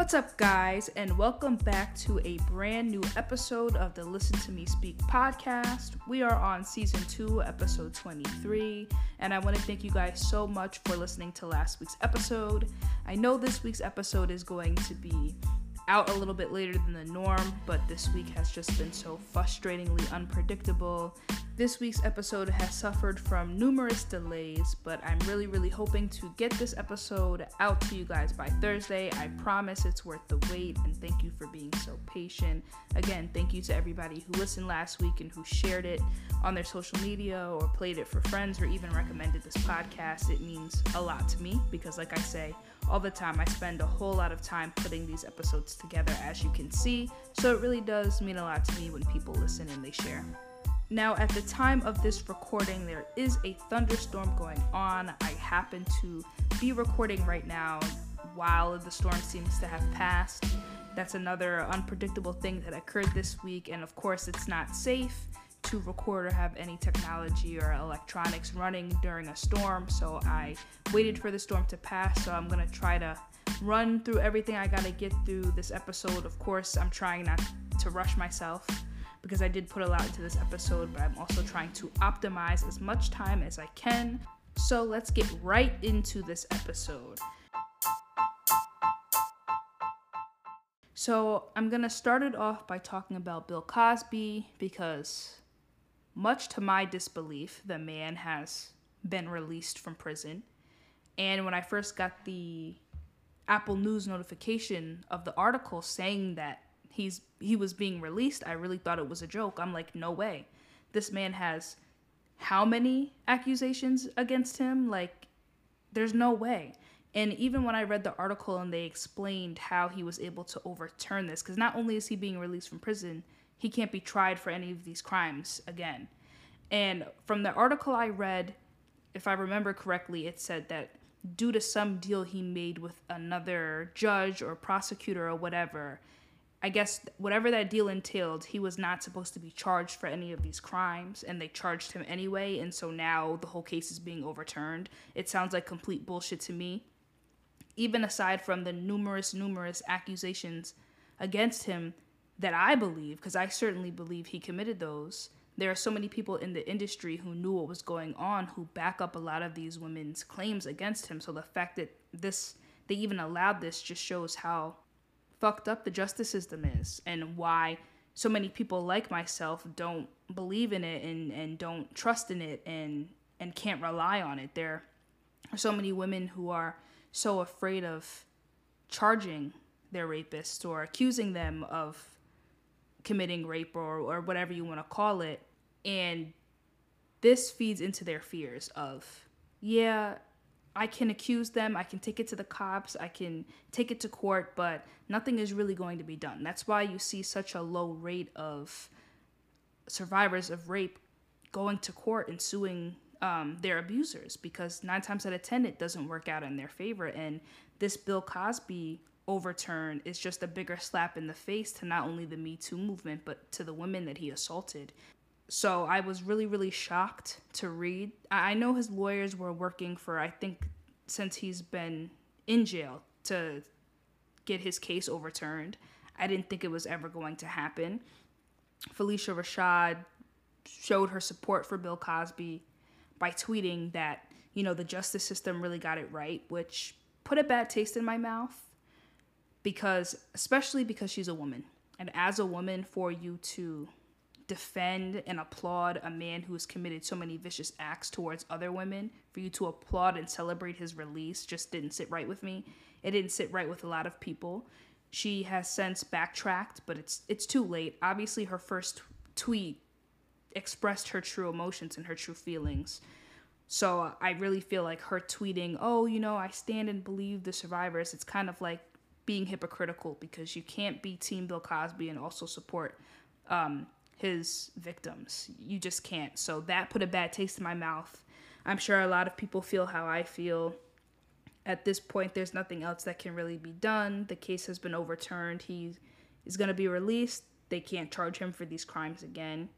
What's up, guys, and welcome back to a brand new episode of the Listen to Me Speak podcast. We are on season two, episode 23, and I want to thank you guys so much for listening to last week's episode. I know this week's episode is going to be out a little bit later than the norm, but this week has just been so frustratingly unpredictable. This week's episode has suffered from numerous delays, but I'm really, really hoping to get this episode out to you guys by Thursday. I promise it's worth the wait, and thank you for being so patient. Again, thank you to everybody who listened last week and who shared it on their social media or played it for friends or even recommended this podcast. It means a lot to me because, like I say, all the time. I spend a whole lot of time putting these episodes together, as you can see, so it really does mean a lot to me when people listen and they share. Now, at the time of this recording, there is a thunderstorm going on. I happen to be recording right now while the storm seems to have passed. That's another unpredictable thing that occurred this week, and of course, it's not safe to record or have any technology or electronics running during a storm. So I waited for the storm to pass. So I'm going to try to run through everything I got to get through this episode. Of course, I'm trying not to rush myself because I did put a lot into this episode, but I'm also trying to optimize as much time as I can. So let's get right into this episode. So, I'm going to start it off by talking about Bill Cosby because much to my disbelief, the man has been released from prison. And when I first got the Apple News notification of the article saying that he's he was being released, I really thought it was a joke. I'm like, no way. This man has how many accusations against him? Like there's no way. And even when I read the article and they explained how he was able to overturn this, because not only is he being released from prison, he can't be tried for any of these crimes again. And from the article I read, if I remember correctly, it said that due to some deal he made with another judge or prosecutor or whatever, I guess whatever that deal entailed, he was not supposed to be charged for any of these crimes, and they charged him anyway, and so now the whole case is being overturned. It sounds like complete bullshit to me. Even aside from the numerous, numerous accusations against him that I believe, because I certainly believe he committed those. There are so many people in the industry who knew what was going on who back up a lot of these women's claims against him. So the fact that this they even allowed this just shows how fucked up the justice system is and why so many people like myself don't believe in it and, and don't trust in it and and can't rely on it. There are so many women who are so afraid of charging their rapists or accusing them of committing rape or, or whatever you want to call it. And this feeds into their fears of, yeah, I can accuse them, I can take it to the cops, I can take it to court, but nothing is really going to be done. That's why you see such a low rate of survivors of rape going to court and suing um, their abusers because nine times out of ten it doesn't work out in their favor. And this Bill Cosby overturn is just a bigger slap in the face to not only the Me Too movement, but to the women that he assaulted. So I was really, really shocked to read. I know his lawyers were working for, I think, since he's been in jail to get his case overturned. I didn't think it was ever going to happen. Phylicia Rashad showed her support for Bill Cosby by tweeting that, you know, the justice system really got it right, which put a bad taste in my mouth because especially because she's a woman. And as a woman for you to defend and applaud a man who has committed so many vicious acts towards other women for you to applaud and celebrate his release just didn't sit right with me. It didn't sit right with a lot of people. She has since backtracked but it's it's too late. Obviously her first tweet expressed her true emotions and her true feelings. So i really feel like her tweeting oh you know i stand and believe the survivors it's kind of like being hypocritical because you can't be Team Bill Cosby and also support um, his victims. You just can't. So that put a bad taste in my mouth. I'm sure a lot of people feel how I feel. At this point, there's nothing else that can really be done. The case has been overturned. He is going to be released. They can't charge him for these crimes again.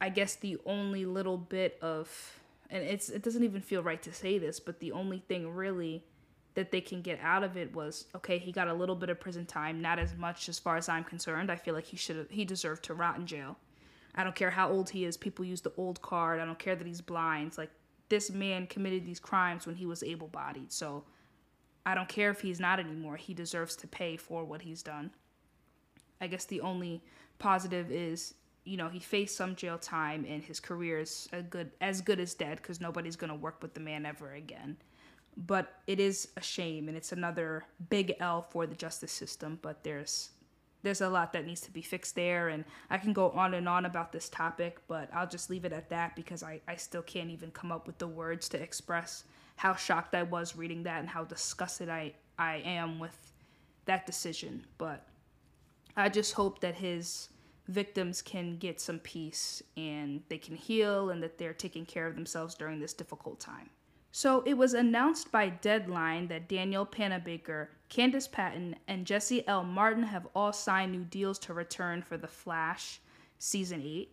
I guess the only little bit of, and it's it doesn't even feel right to say this, but the only thing really that they can get out of it was okay, he got a little bit of prison time, not as much as far as I'm concerned. I feel like he should have he deserved to rot in jail. I don't care how old he is. People use the old card. I don't care that he's blind. Like this man committed these crimes when he was able-bodied. So I don't care if he's not anymore. He deserves to pay for what he's done. I guess the only positive is you know he faced some jail time and his career is a good as good as dead because nobody's gonna work with the man ever again but it is a shame and it's another big L for the justice system but there's there's a lot that needs to be fixed there and I can go on and on about this topic but I'll just leave it at that because I, I still can't even come up with the words to express how shocked I was reading that and how disgusted I, I am with that decision but I just hope that his victims can get some peace and they can heal and that they're taking care of themselves during this difficult time. So it was announced by Deadline that Danielle Panabaker, Candice Patton, and Jesse L. Martin have all signed new deals to return for The Flash season 8.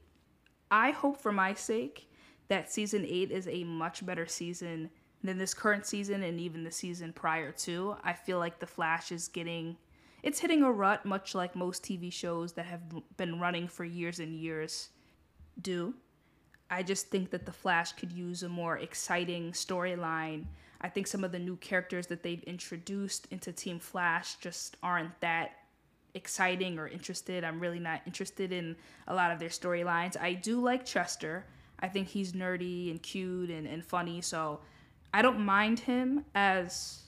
I hope for my sake that season 8 is a much better season than this current season and even the season prior to. I feel like The Flash is getting it's hitting a rut much like most TV shows that have been running for years and years do. I just think that The Flash could use a more exciting storyline. I think some of the new characters that they've introduced into Team Flash just aren't that exciting or interested. I'm really not interested in a lot of their storylines. I do like Chester. I think he's nerdy and cute and, and funny, so I don't mind him as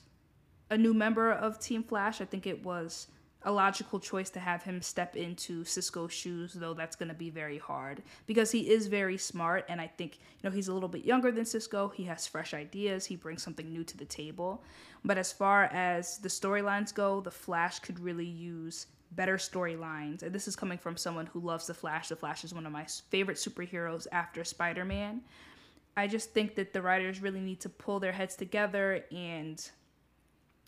a new member of Team Flash. I think it was a logical choice to have him step into Cisco's shoes, though that's going to be very hard because he is very smart. And I think, you know, he's a little bit younger than Cisco. He has fresh ideas, he brings something new to the table. But as far as the storylines go, The Flash could really use better storylines. And this is coming from someone who loves The Flash. The Flash is one of my favorite superheroes after Spider Man. I just think that the writers really need to pull their heads together and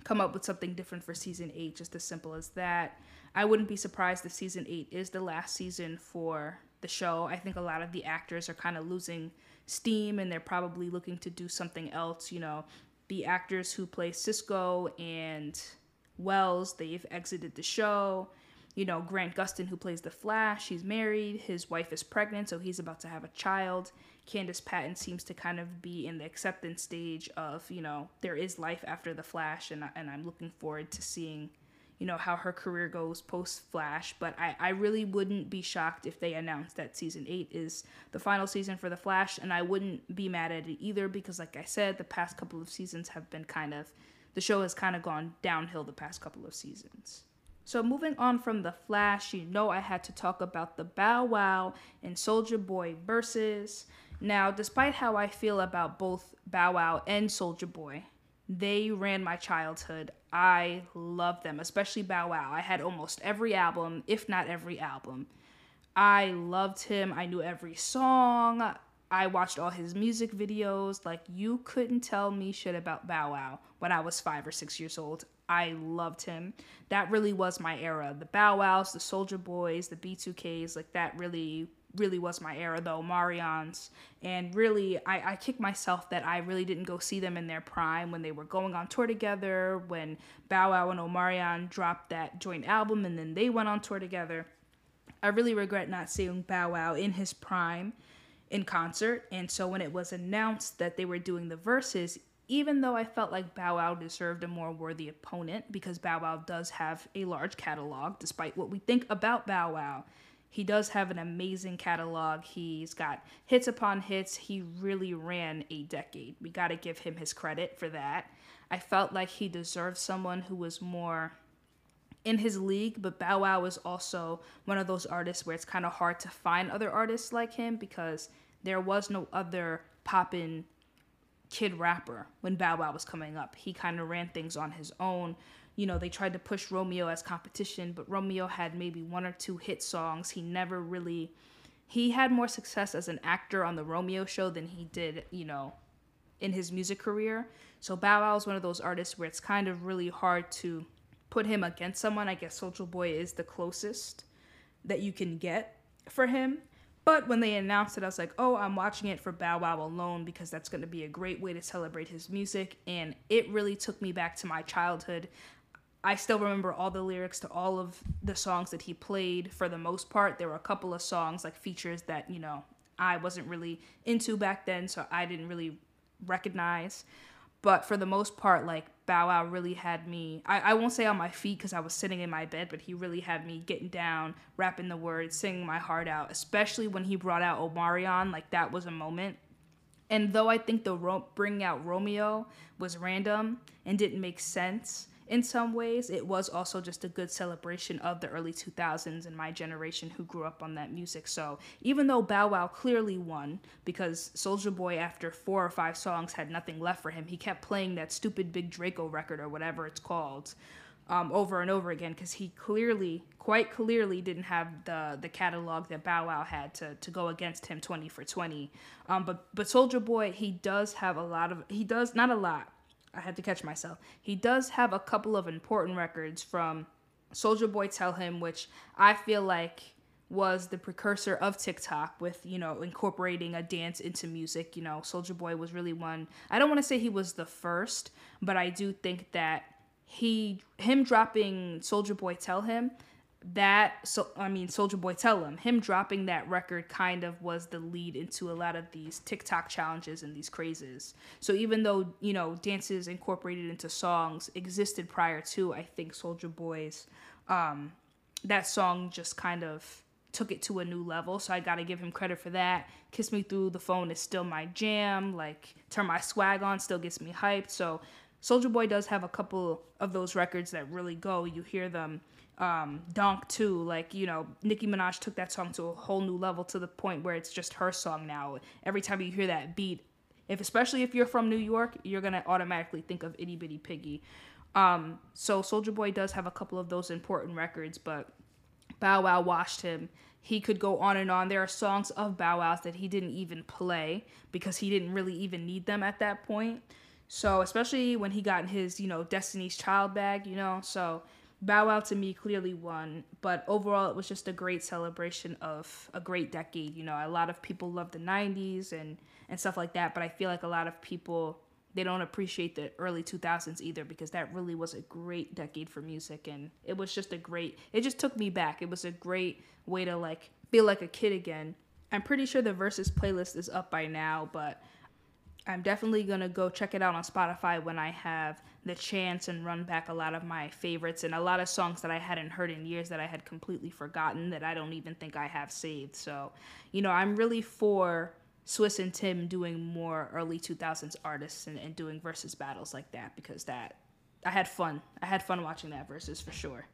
come up with something different for season eight, just as simple as that. I wouldn't be surprised if season eight is the last season for the show. I think a lot of the actors are kind of losing steam and they're probably looking to do something else. You know, the actors who play Cisco and Wells, they've exited the show. You know, Grant Gustin, who plays the Flash, he's married. His wife is pregnant, so he's about to have a child. Candice Patton seems to kind of be in the acceptance stage of, you know, there is life after the Flash, and, I, and I'm looking forward to seeing, you know, how her career goes post Flash. But I, I really wouldn't be shocked if they announced that season eight is the final season for the Flash, and I wouldn't be mad at it either because, like I said, the past couple of seasons have been kind of, the show has kind of gone downhill the past couple of seasons. So moving on from the Flash, you know I had to talk about the Bow Wow and Soulja Boy Verzuz. Now, despite how I feel about both Bow Wow and Soulja Boy, they ran my childhood. I love them, especially Bow Wow. I had almost every album, if not every album. I loved him. I knew every song. I watched all his music videos. Like, you couldn't tell me shit about Bow Wow when I was five or six years old. I loved him. That really was my era. The Bow Wows, the Soulja Boys, the B2Ks, like, that really really was my era though Marions and really I, I kick myself that I really didn't go see them in their prime when they were going on tour together when Bow Wow and Omarion dropped that joint album and then they went on tour together I really regret not seeing Bow Wow in his prime in concert and so when it was announced that they were doing the Verzuz even though I felt like Bow Wow deserved a more worthy opponent because Bow Wow does have a large catalog despite what we think about Bow Wow he does have an amazing catalog. He's got hits upon hits. He really ran a decade. We got to give him his credit for that. I felt like he deserved someone who was more in his league, but Bow Wow is also one of those artists where it's kind of hard to find other artists like him because there was no other poppin' kid rapper when Bow Wow was coming up. He kind of ran things on his own you know, they tried to push Romeo as competition, but Romeo had maybe one or two hit songs. He never really he had more success as an actor on the Romeo show than he did, you know, in his music career. So Bow Wow is one of those artists where it's kind of really hard to put him against someone. I guess Soulja Boy is the closest that you can get for him. But when they announced it, I was like, oh, I'm watching it for Bow Wow alone because that's going to be a great way to celebrate his music. And it really took me back to my childhood. I still remember all the lyrics to all of the songs that he played for the most part. There were a couple of songs, like features, that, you know, I wasn't really into back then, so I didn't really recognize. But for the most part, like Bow Wow really had me, I, I won't say on my feet because I was sitting in my bed, but he really had me getting down, rapping the words, singing my heart out, especially when he brought out Omarion. Like that was a moment. And though I think the ro- bringing out Romeo was random and didn't make sense, in some ways, it was also just a good celebration of the early 2000s and my generation who grew up on that music. So even though Bow Wow clearly won because Soulja Boy, after four or five songs, had nothing left for him, he kept playing that stupid Big Draco record or whatever it's called. Um, over and over again because he clearly, quite clearly, didn't have the the catalog that Bow Wow had to, to go against him twenty for twenty. Um, but but Soulja Boy, he does have a lot of he does not a lot, I had to catch myself. He does have a couple of important records from Soulja Boy Tell Him, which I feel like was the precursor of TikTok with, you know, incorporating a dance into music. You know, Soulja Boy was really one. I don't want to say he was the first, but I do think that he him dropping Soulja Boy Tell Him that so I mean Soulja Boy Tell Him him dropping that record kind of was the lead into a lot of these TikTok challenges and these crazes. So even though you know dances incorporated into songs existed prior to, I think Soulja Boy's um, that song just kind of took it to a new level. So I got to give him credit for that. Kiss Me Through the Phone is still my jam. Like Turn My Swag On still gets me hyped. So Soulja Boy does have a couple of those records that really go. You hear them um, Donk too. Like you know, Nicki Minaj took that song to a whole new level to the point where it's just her song now. Every time you hear that beat, if especially if you're from New York, you're gonna automatically think of Itty Bitty Piggy. Um, so Soulja Boy does have a couple of those important records, but Bow Wow washed him. He could go on and on. There are songs of Bow Wow's that he didn't even play because he didn't really even need them at that point. So especially when he got in his, you know, Destiny's Child bag, you know, so Bow Wow to me clearly won, but overall it was just a great celebration of a great decade. You know, a lot of people love the 90s and and stuff like that, but I feel like a lot of people they don't appreciate the early 2000s either because that really was a great decade for music and it was just a great it just took me back. It was a great way to like feel like a kid again. I'm pretty sure the Verzuz playlist is up by now, but I'm definitely gonna go check it out on Spotify when I have the chance and run back a lot of my favorites and a lot of songs that I hadn't heard in years that I had completely forgotten that I don't even think I have saved. So, you know, I'm really for Swizz and Tim doing more early 2000s artists and, and doing Verzuz battles like that because that I had fun. I had fun watching that Verzuz for sure.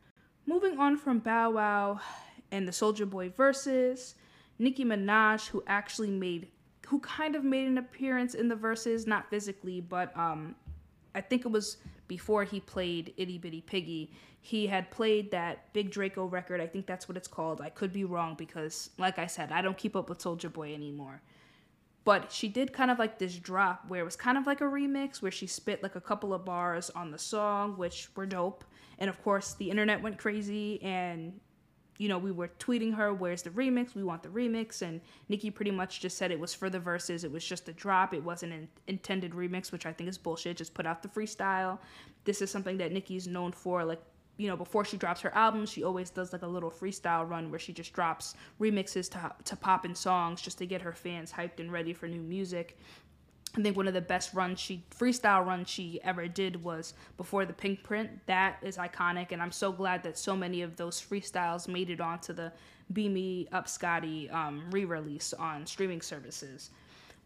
Moving on from Bow Wow and the Soulja Boy Verzuz, Nicki Minaj, who actually made who kind of made an appearance in the Verzuz, not physically, but um, I think it was before he played Itty Bitty Piggy. He had played that Big Draco record. I think that's what it's called. I could be wrong because, like I said, I don't keep up with Soulja Boy anymore. But she did kind of like this drop where it was kind of like a remix where she spit like a couple of bars on the song, which were dope. And of course, the internet went crazy and you know, we were tweeting her, where's the remix? We want the remix. And Nicki pretty much just said it was for the Verzuz. It was just a drop. It wasn't an intended remix, which I think is bullshit. Just put out the freestyle. This is something that Nicki's known for. Like, you know, before she drops her album, she always does like a little freestyle run where she just drops remixes to, to pop in songs just to get her fans hyped and ready for new music. I think one of the best runs she freestyle runs she ever did was before the Pinkprint. That is iconic, and I'm so glad that so many of those freestyles made it onto the Beam Me Up Scotty um, re-release on streaming services.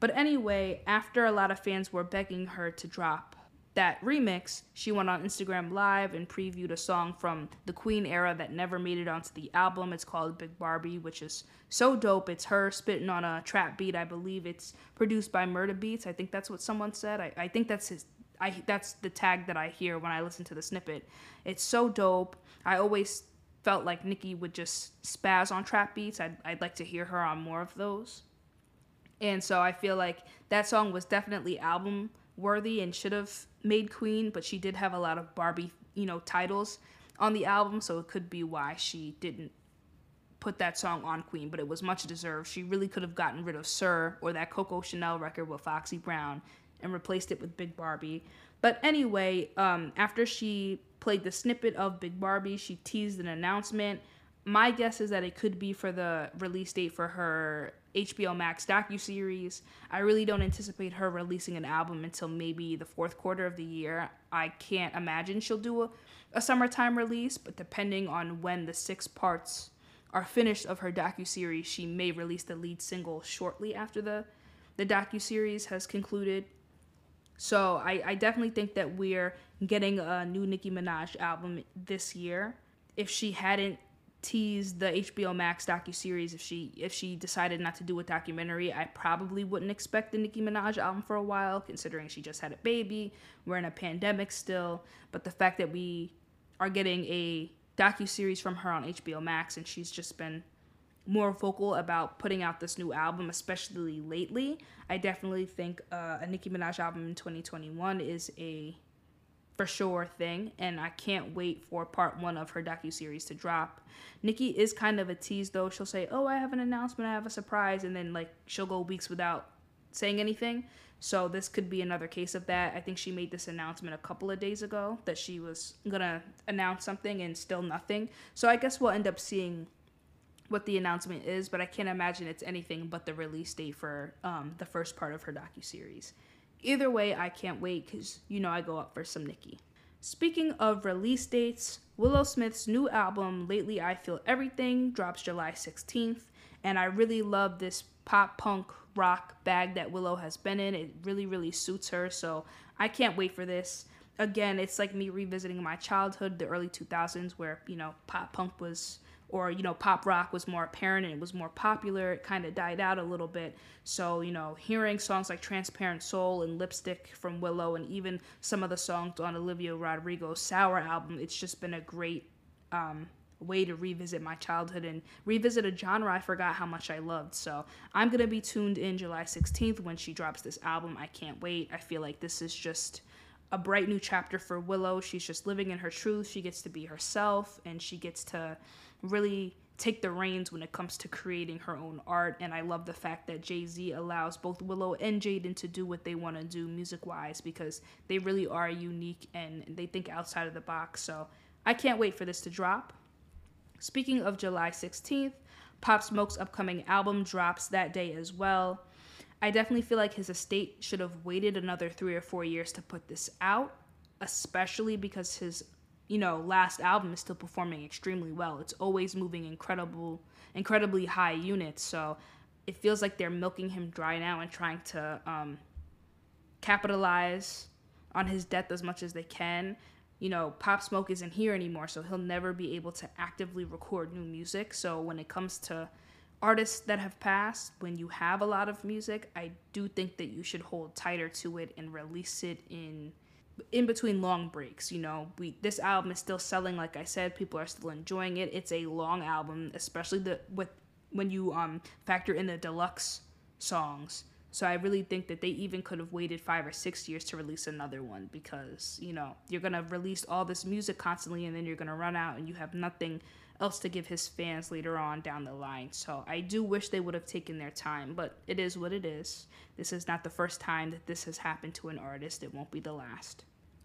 But anyway, after a lot of fans were begging her to drop that remix, she went on Instagram Live and previewed a song from the Queen era that never made it onto the album. It's called Big Barbie, which is so dope. It's her spitting on a trap beat. I believe it's produced by Murda Beatz. I think that's what someone said. I, I think that's his. I that's the tag that I hear when I listen to the snippet. It's so dope. I always felt like Nicki would just spaz on trap beats. I'd, I'd like to hear her on more of those. And so I feel like that song was definitely album worthy and should have made Queen, but she did have a lot of Barbie, you know, titles on the album, so it could be why she didn't put that song on Queen, but it was much deserved. She really could have gotten rid of Sir or that Coco Chanel record with Foxy Brown and replaced it with Big Barbie. But anyway, um, after she played the snippet of Big Barbie, she teased an announcement. My guess is that it could be for the release date for her HBO Max docu series. I really don't anticipate her releasing an album until maybe the fourth quarter of the year. I can't imagine she'll do a, a summertime release, but depending on when the six parts are finished of her docu series, she may release the lead single shortly after the the docu series has concluded. So I, I definitely think that we're getting a new Nicki Minaj album this year. If she hadn't teased the HBO Max docu series, if she if she decided not to do a documentary, I probably wouldn't expect the Nicki Minaj album for a while, considering she just had a baby. We're in a pandemic still, but the fact that we are getting a docu series from her on HBO Max, and she's just been more vocal about putting out this new album, especially lately. I definitely think uh, a Nicki Minaj album in 2021 is a for sure thing, and I can't wait for part one of her docu series to drop. Nicki is kind of a tease though. She'll say, "Oh, I have an announcement, I have a surprise," and then like she'll go weeks without saying anything. So this could be another case of that. I think she made this announcement a couple of days ago that she was gonna announce something and still nothing. So I guess we'll end up seeing what the announcement is, but I can't imagine it's anything but the release date for um, the first part of her docu series. Either way, I can't wait because you know I go up for some Nicki. Speaking of release dates, Willow Smith's new album, Lately I Feel Everything, drops July 16th, and I really love this pop punk rock bag that Willow has been in. It really, really suits her, so I can't wait for this. Again, it's like me revisiting my childhood, the early 2000s, where, you know, pop punk was or you know pop rock was more apparent and it was more popular it kind of died out a little bit so you know hearing songs like transparent soul and lipstick from willow and even some of the songs on olivia rodrigo's sour album it's just been a great um, way to revisit my childhood and revisit a genre I forgot how much I loved. So I'm gonna be tuned in July 16th when she drops this album. I can't wait. I feel like this is just a bright new chapter for Willow. She's just living in her truth. She gets to be herself and she gets to really take the reins when it comes to creating her own art. And I love the fact that Jay Z allows both Willow and Jaden to do what they want to do music wise because they really are unique and they think outside of the box. So I can't wait for this to drop. Speaking of July 16th, Pop Smoke's upcoming album drops that day as well. I definitely feel like his estate should have waited another three or four years to put this out, especially because his you know, last album is still performing extremely well. It's always moving incredible, incredibly high units. So it feels like they're milking him dry now and trying to um, capitalize on his death as much as they can. You know, Pop Smoke isn't here anymore, so he'll never be able to actively record new music. So when it comes to artists that have passed, when you have a lot of music, I do think that you should hold tighter to it and release it in in between long breaks you know? We this album is still selling like i said people are still enjoying it. It's a long album especially the with when you um factor in the deluxe songs. So i really think that they even could have waited five or six years to release another one because you know you're gonna release all this music constantly and then you're gonna run out and you have nothing else to give his fans later on down the line. So I do wish they would have taken their time, but it is what it is. This is not the first time that this has happened to an artist, it won't be the last.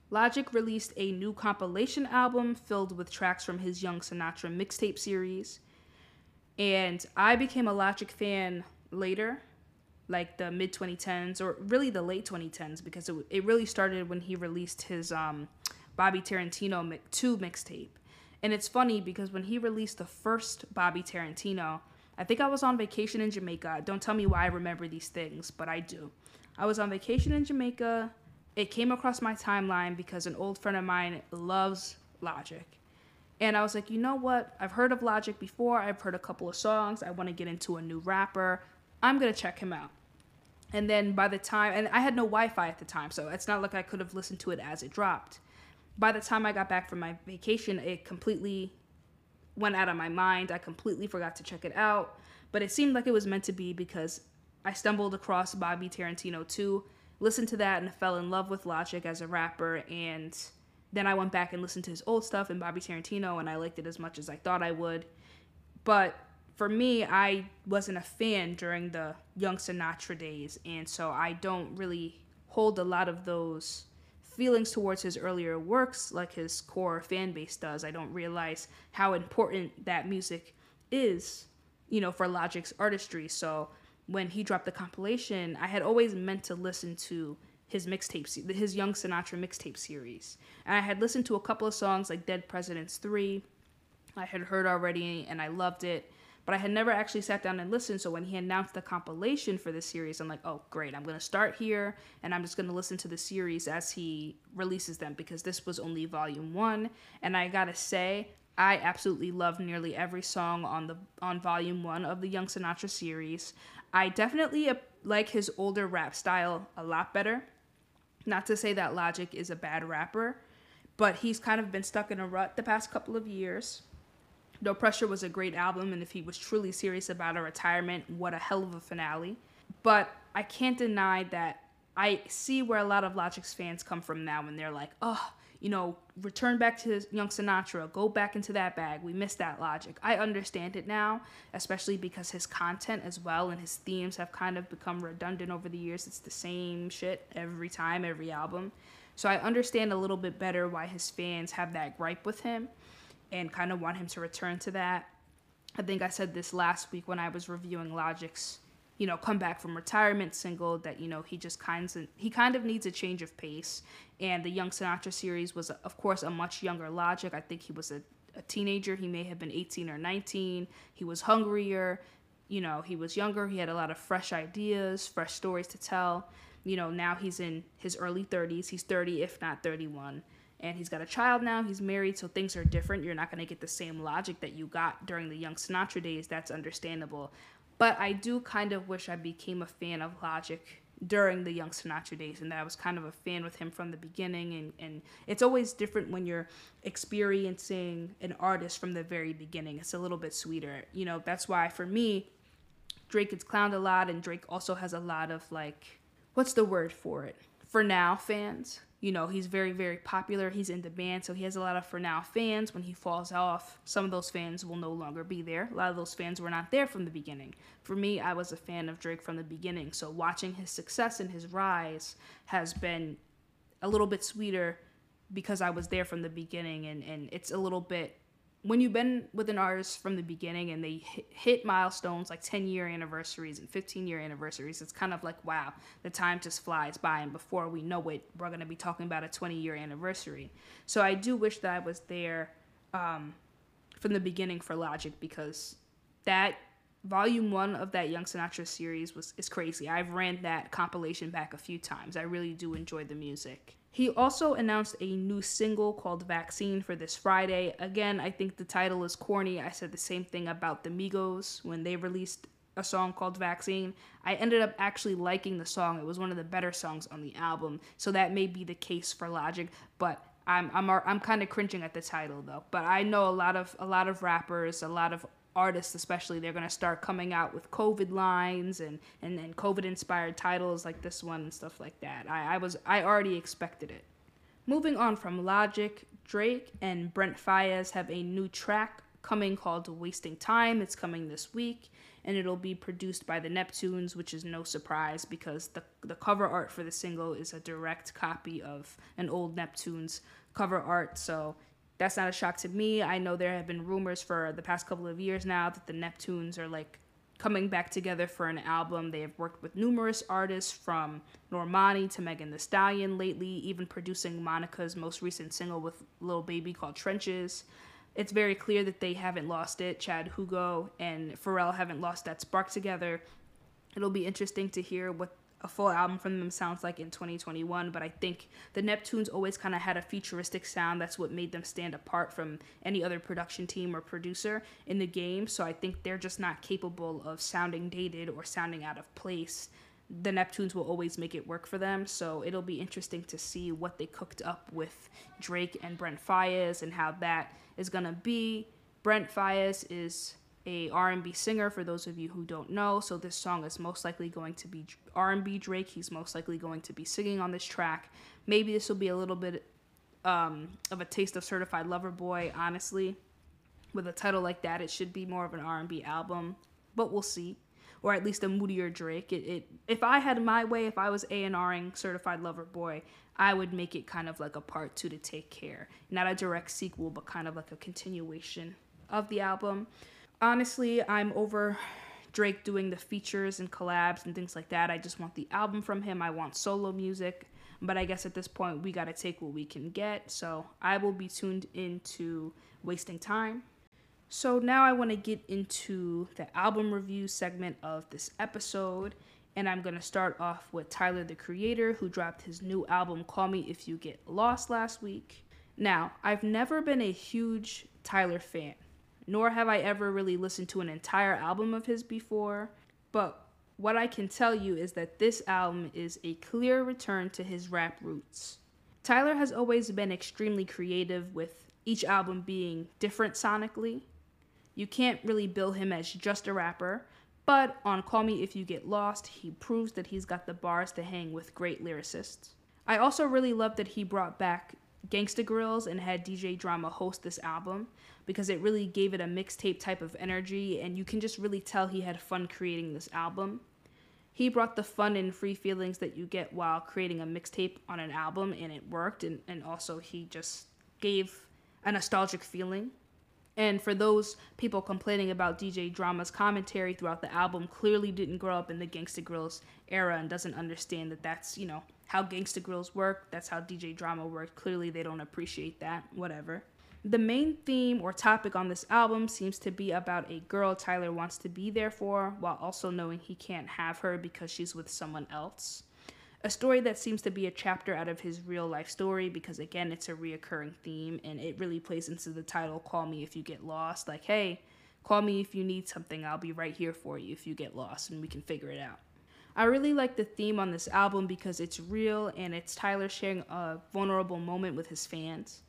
Logic released a new compilation album filled with tracks from his Young Sinatra mixtape series. And I became a Logic fan later, like the mid 2010s, or really the late 2010s, because it, it really started when he released his um, Bobby Tarantino 2 mixtape. And it's funny because when he released the first Bobby Tarantino, I think I was on vacation in Jamaica. Don't tell me why I remember these things, but I do. I was on vacation in Jamaica. It came across my timeline because an old friend of mine loves Logic. And I was like, you know what? I've heard of Logic before. I've heard a couple of songs. I want to get into a new rapper. I'm going to check him out. And then by the time, and I had no Wi Fi at the time, so it's not like I could have listened to it as it dropped by the time I got back from my vacation, it completely went out of my mind. I completely forgot to check it out. But it seemed like it was meant to be because I stumbled across Bobby Tarantino 2, listened to that, and fell in love with Logic as a rapper. And then I went back and listened to his old stuff and Bobby Tarantino, and I liked it as much as I thought I would. But for me, I wasn't a fan during the Young Sinatra days, and so I don't really hold a lot of those feelings towards his earlier works like his core fan base does. I don't realize how important that music is, you know, for Logic's artistry. So when he dropped the compilation, I had always meant to listen to his mixtape, his Young Sinatra mixtape series. And I had listened to a couple of songs like Dead Presidents 3. I had heard already and I loved it but I had never actually sat down and listened. So when he announced the compilation for the series, I'm like, oh, great, I'm going to start here and I'm just going to listen to the series as he releases them because this was only volume one. And I got to say, I absolutely love nearly every song on the on volume one of the Young Sinatra series. I definitely like his older rap style a lot better. Not to say that Logic is a bad rapper, but he's kind of been stuck in a rut the past couple of years. No Pressure was a great album, and if he was truly serious about a retirement, what a hell of a finale. But I can't deny that I see where a lot of Logic's fans come from now when they're like, oh, you know, return back to Young Sinatra, go back into that bag. We missed that logic. I understand it now, especially because his content as well and his themes have kind of become redundant over the years. It's the same shit every time, every album. So I understand a little bit better why his fans have that gripe with him and kind of want him to return to that. I think I said this last week when I was reviewing Logic's, you know, come back from retirement single that you know he just kind of he kind of needs a change of pace. And the Young Sinatra series was, of course, a much younger Logic. I think he was a, a teenager. He may have been 18 or 19. He was hungrier. You know, he was younger. He had a lot of fresh ideas, fresh stories to tell. You know, now he's in his early 30s. He's 30, if not 31 and he's got a child now. He's married, so things are different. You're not going to get the same logic that you got during the young Sinatra days. That's understandable. But I do kind of wish I became a fan of Logic during the young Sinatra days and that I was kind of a fan with him from the beginning and, and it's always different when you're experiencing an artist from the very beginning. It's a little bit sweeter. You know, that's why for me, Drake gets clowned a lot and Drake also has a lot of like what's the word for it? For now fans you know, he's very, very popular. He's in demand, so he has a lot of for now fans. When he falls off, some of those fans will no longer be there. A lot of those fans were not there from the beginning. For me, I was a fan of Drake from the beginning, so watching his success and his rise has been a little bit sweeter because I was there from the beginning, and, and it's a little bit when you've been with an artist from the beginning and they hit milestones like 10 year anniversaries and 15 year anniversaries, it's kind of like, wow, the time just flies by. And before we know it, we're going to be talking about a 20 year anniversary. So I do wish that I was there um, from the beginning for Logic because that volume one of that Young Sinatra series was is crazy. I've ran that compilation back a few times. I really do enjoy the music. He also announced a new single called Vaccine for this Friday. Again, I think the title is corny. I said the same thing about the Migos when they released a song called Vaccine. I ended up actually liking the song. It was one of the better songs on the album. So that may be the case for Logic, but I'm I'm I'm kind of cringing at the title though. But I know a lot of a lot of rappers, a lot of artists especially they're going to start coming out with covid lines and and, and covid inspired titles like this one and stuff like that. I, I was i already expected it. Moving on from logic drake and brent faiyaz have a new track coming called wasting time. It's coming this week and it'll be produced by the neptunes which is no surprise because the, the cover art for the single is a direct copy of an old neptunes cover art. So that's not a shock to me. I know there have been rumors for the past couple of years now that the Neptunes are like coming back together for an album. They have worked with numerous artists from Normani to Megan Thee Stallion lately, even producing Monica's most recent single with Lil Baby called Trenches. It's very clear that they haven't lost it. Chad Hugo and Pharrell haven't lost that spark together. It'll be interesting to hear what a full album from them sounds like in 2021 but i think the neptunes always kind of had a futuristic sound. That's what made them stand apart from any other production team or producer in the game. So i think they're just not capable of sounding dated or sounding out of place. The neptunes will always make it work for them. So it'll be interesting to see what they cooked up with drake and brent faiyaz and how that is going to be. Brent faiyaz is a R&B singer for those of you who don't know. So this song is most likely going to be R&B Drake. He's most likely going to be singing on this track. Maybe this will be a little bit um, of a taste of Certified Lover Boy, honestly. with a title like that, it should be more of an R&B album, but we'll see. Or at least a moodier Drake. It, it if I had my way, if I was A and Ring Certified Lover Boy, I would make it kind of like a part two to Take Care, not a direct sequel, but kind of like a continuation of the album. Honestly, I'm over Drake doing the features and collabs and things like that. I just want the album from him. I want solo music. But I guess at this point, we got to take what we can get. So I will be tuned into wasting time. So now I want to get into the album review segment of this episode. And I'm going to start off with Tyler the Creator, who dropped his new album, Call Me If You Get Lost, last week. Now, I've never been a huge Tyler fan, nor have I ever really listened to an entire album of his before. But what I can tell you is that this album is a clear return to his rap roots. Tyler has always been extremely creative, with each album being different sonically. You can't really bill him as just a rapper, but on Call Me If You Get Lost, he proves that he's got the bars to hang with great lyricists. I also really love that he brought back Gangsta Grillz and had DJ Drama host this album because it really gave it a mixtape type of energy, and you can just really tell he had fun creating this album. He brought the fun and free feelings that you get while creating a mixtape on an album, and it worked, and, and also he just gave a nostalgic feeling. And for those people complaining about DJ Drama's commentary throughout the album, clearly didn't grow up in the Gangsta Grillz era and doesn't understand that that's, you know, how Gangsta Grillz work. That's how DJ Drama worked. Clearly, they don't appreciate that. Whatever. The main theme or topic on this album seems to be about a girl Tyler wants to be there for while also knowing he can't have her because she's with someone else. A story that seems to be a chapter out of his real life story because, again, it's a reoccurring theme and it really plays into the title Call Me If You Get Lost. Like, hey, call me if you need something. I'll be right here for you if you get lost and we can figure it out. I really like the theme on this album because it's real and it's Tyler sharing a vulnerable moment with his fans.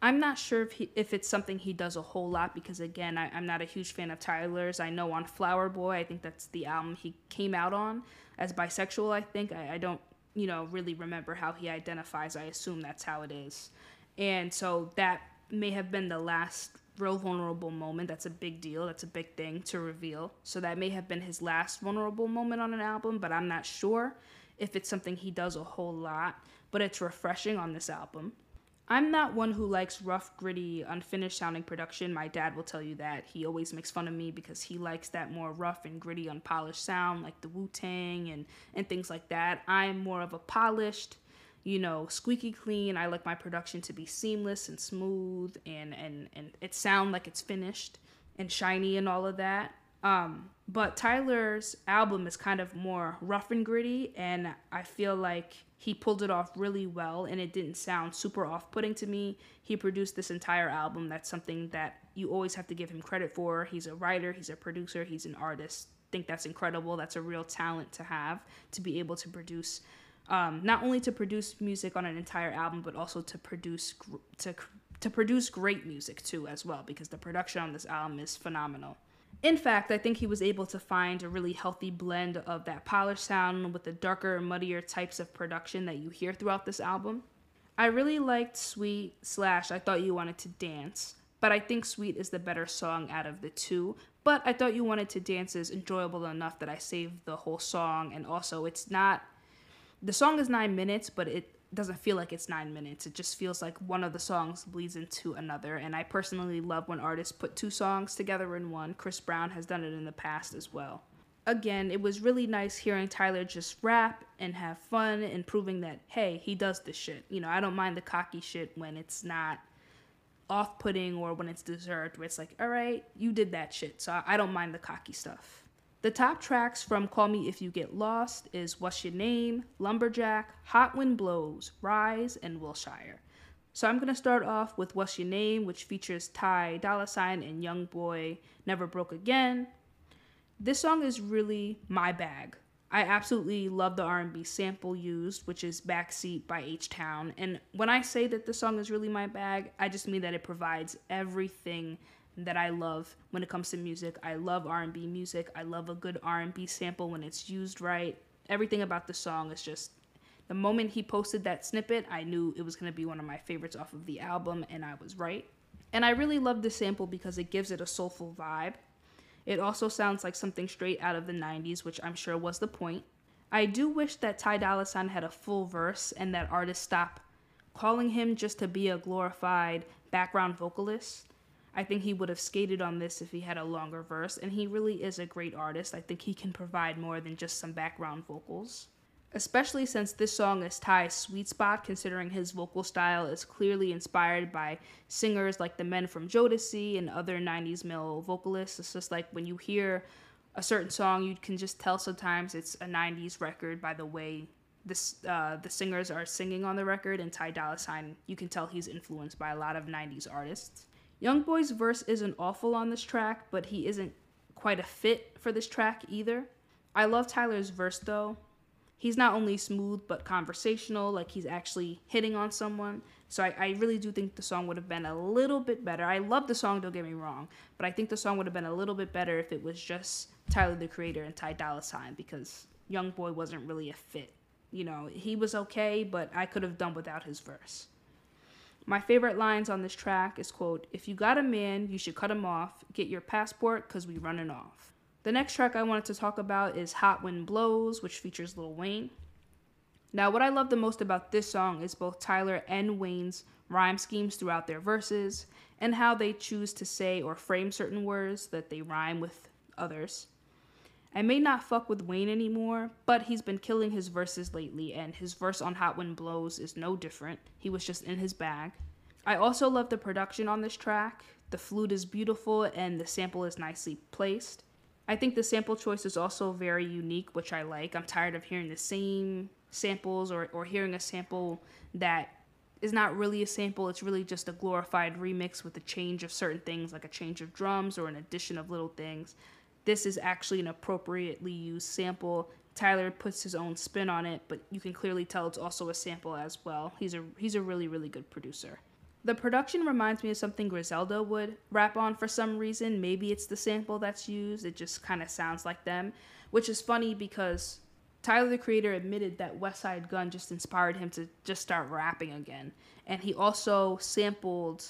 I'm not sure if he, if it's something he does a whole lot because again, I, am not a huge fan of Tyler's. I know on Flower Boy, I think that's the album he came out on as bisexual. I think I, I don't you know really remember how he identifies. I assume that's how it is, and so that may have been the last real vulnerable moment. That's a big deal. That's a big thing to reveal. So that may have been his last vulnerable moment on an album, but I'm not sure if it's something he does a whole lot. But it's refreshing on this album. I'm not one who likes rough, gritty, unfinished sounding production. My dad will tell you that. He always makes fun of me because he likes that more rough and gritty, unpolished sound, like the Wu Tang and, and things like that. I'm more of a polished, you know, squeaky clean. I like my production to be seamless and smooth and, and, and it sound like it's finished and shiny and all of that. Um, but Tyler's album is kind of more rough and gritty, and I feel like he pulled it off really well and it didn't sound super off-putting to me. He produced this entire album. That's something that you always have to give him credit for. He's a writer he's a producer he's an artist. Think that's incredible. That's a real talent to have to be able to produce um, not only to produce music on an entire album but also to produce to to produce great music too as well because the production on this album is phenomenal in fact, I think he was able to find a really healthy blend of that polished sound with the darker, muddier types of production that you hear throughout this album. I really liked Sweet slash I Thought You Wanted to Dance, but I think Sweet is the better song out of the two. But I Thought You Wanted to Dance is enjoyable enough that I saved the whole song, and also it's not. The song is nine minutes, but it doesn't feel like it's nine minutes. It just feels like one of the songs bleeds into another. And I personally love when artists put two songs together in one. Chris Brown has done it in the past as well. Again, it was really nice hearing Tyler just rap and have fun and proving that, hey, he does this shit. You know, I don't mind the cocky shit when it's not off putting or when it's deserved, where it's like, all right, you did that shit. So I don't mind the cocky stuff. The top tracks from Call Me If You Get Lost is What's Your Name, Lumberjack, Hot Wind Blows, Rise, and Wilshire. So I'm going to start off with What's Your Name, which features Ty Dolla Sign and Young Boy Never Broke Again. This song is really my bag. I absolutely love the R&B sample used, which is Backseat by H-Town. And when I say that the song is really my bag, I just mean that it provides everything that I love when it comes to music. I love R&B music. I love a good R&B sample when it's used right. Everything about the song is just the moment he posted that snippet, I knew it was going to be one of my favorites off of the album and I was right. And I really love this sample because it gives it a soulful vibe. It also sounds like something straight out of the 90s, which I'm sure was the point. I do wish that Ty Dolla Sign had a full verse and that artists stop calling him just to be a glorified background vocalist. I think he would have skated on this if he had a longer verse, and he really is a great artist. I think he can provide more than just some background vocals. Especially since this song is Ty's sweet spot, considering his vocal style is clearly inspired by singers like the men from Jodeci and other 90s male vocalists. It's just like when you hear a certain song, you can just tell sometimes it's a 90s record by the way this, uh, the singers are singing on the record, and Ty Dolla Sign, you can tell he's influenced by a lot of 90s artists. YoungBoy's verse isn't awful on this track, but he isn't quite a fit for this track either. I love Tyler's verse though. He's not only smooth but conversational, like he's actually hitting on someone. So I, I really do think the song would have been a little bit better. I love the song, don't get me wrong, but I think the song would have been a little bit better if it was just Tyler the Creator and Ty Dolla Sign because YoungBoy wasn't really a fit. You know, he was okay, but I could have done without his verse. My favorite lines on this track is quote, "If you got a man, you should cut him off. Get your passport cuz we running off." The next track I wanted to talk about is Hot Wind Blows, which features Lil Wayne. Now, what I love the most about this song is both Tyler and Wayne's rhyme schemes throughout their verses and how they choose to say or frame certain words that they rhyme with others. I may not fuck with Wayne anymore, but he's been killing his verses lately, and his verse on Hot Wind Blows is no different. He was just in his bag. I also love the production on this track. The flute is beautiful, and the sample is nicely placed. I think the sample choice is also very unique, which I like. I'm tired of hearing the same samples or, or hearing a sample that is not really a sample. It's really just a glorified remix with a change of certain things, like a change of drums or an addition of little things this is actually an appropriately used sample. Tyler puts his own spin on it, but you can clearly tell it's also a sample as well. He's a he's a really really good producer. The production reminds me of something Griselda would rap on for some reason. Maybe it's the sample that's used. It just kind of sounds like them, which is funny because Tyler the Creator admitted that Westside Gunn just inspired him to just start rapping again. And he also sampled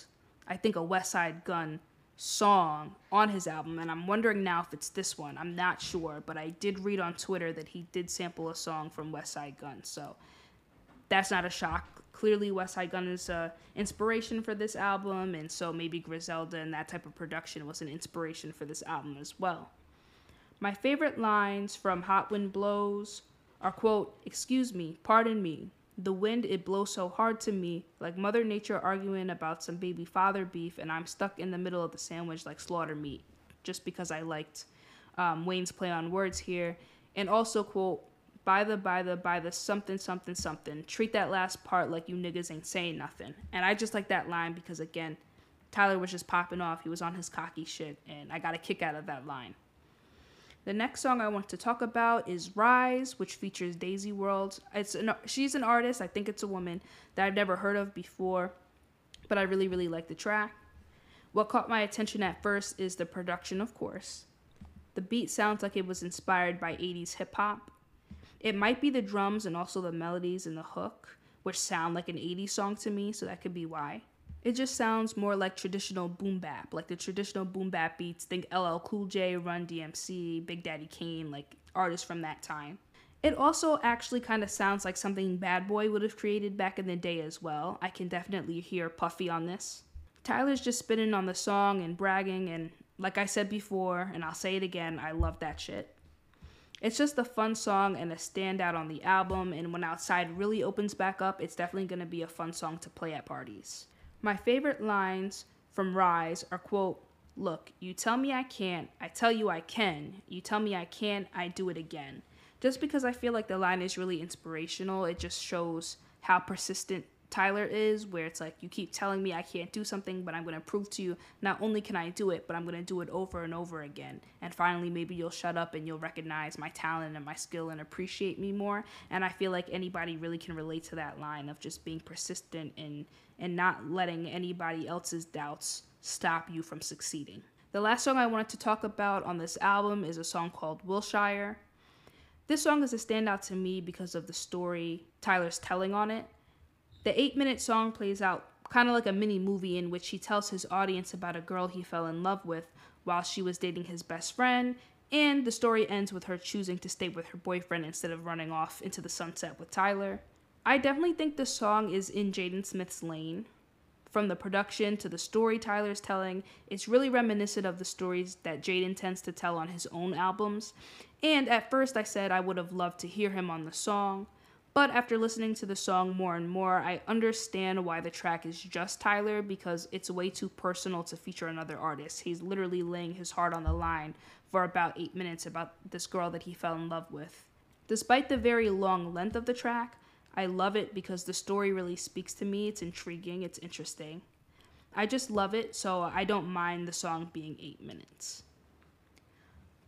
I think a Westside Gunn song on his album, and I'm wondering now if it's this one. I'm not sure, but I did read on Twitter that he did sample a song from Westside Gunn, so that's not a shock. Clearly, Westside Gunn is a inspiration for this album, and so maybe Griselda and that type of production was an inspiration for this album as well. My favorite lines from Hot Wind Blows are quote, "Excuse me, pardon me, the wind, it blows so hard to me, like Mother Nature arguing about some baby father beef, and I'm stuck in the middle of the sandwich like slaughter meat, just because I liked um, Wayne's play on words here. And also, quote, by the, by the, by the something, something, something. Treat that last part like you niggas ain't saying nothing. And I just like that line because, again, Tyler was just popping off. He was on his cocky shit, and I got a kick out of that line. The next song I want to talk about is Rise, which features Daisy World. It's an, she's an artist, I think it's a woman that I've never heard of before, but I really really like the track. What caught my attention at first is the production, of course. The beat sounds like it was inspired by 80s hip hop. It might be the drums and also the melodies and the hook, which sound like an 80s song to me, so that could be why. It just sounds more like traditional boom bap, like the traditional boom bap beats. Think LL Cool J, Run DMC, Big Daddy Kane, like artists from that time. It also actually kind of sounds like something Bad Boy would have created back in the day as well. I can definitely hear Puffy on this. Tyler's just spinning on the song and bragging, and like I said before, and I'll say it again, I love that shit. It's just a fun song and a standout on the album, and when Outside really opens back up, it's definitely gonna be a fun song to play at parties. My favorite lines from Rise are quote, Look, you tell me I can't, I tell you I can. You tell me I can't, I do it again. Just because I feel like the line is really inspirational, it just shows how persistent Tyler is, where it's like you keep telling me I can't do something, but I'm going to prove to you not only can I do it, but I'm going to do it over and over again. And finally, maybe you'll shut up and you'll recognize my talent and my skill and appreciate me more. And I feel like anybody really can relate to that line of just being persistent and, and not letting anybody else's doubts stop you from succeeding. The last song I wanted to talk about on this album is a song called Wilshire. This song is a standout to me because of the story Tyler's telling on it the eight minute song plays out kind of like a mini movie in which he tells his audience about a girl he fell in love with while she was dating his best friend. And the story ends with her choosing to stay with her boyfriend instead of running off into the sunset with Tyler. I definitely think the song is in Jaden Smith's lane. From the production to the story Tyler's telling, it's really reminiscent of the stories that Jaden tends to tell on his own albums. And at first, I said I would have loved to hear him on the song, but after listening to the song more and more, I understand why the track is just Tyler because it's way too personal to feature another artist. He's literally laying his heart on the line for about eight minutes about this girl that he fell in love with. Despite the very long length of the track, I love it because the story really speaks to me. It's intriguing, it's interesting. I just love it, so I don't mind the song being eight minutes.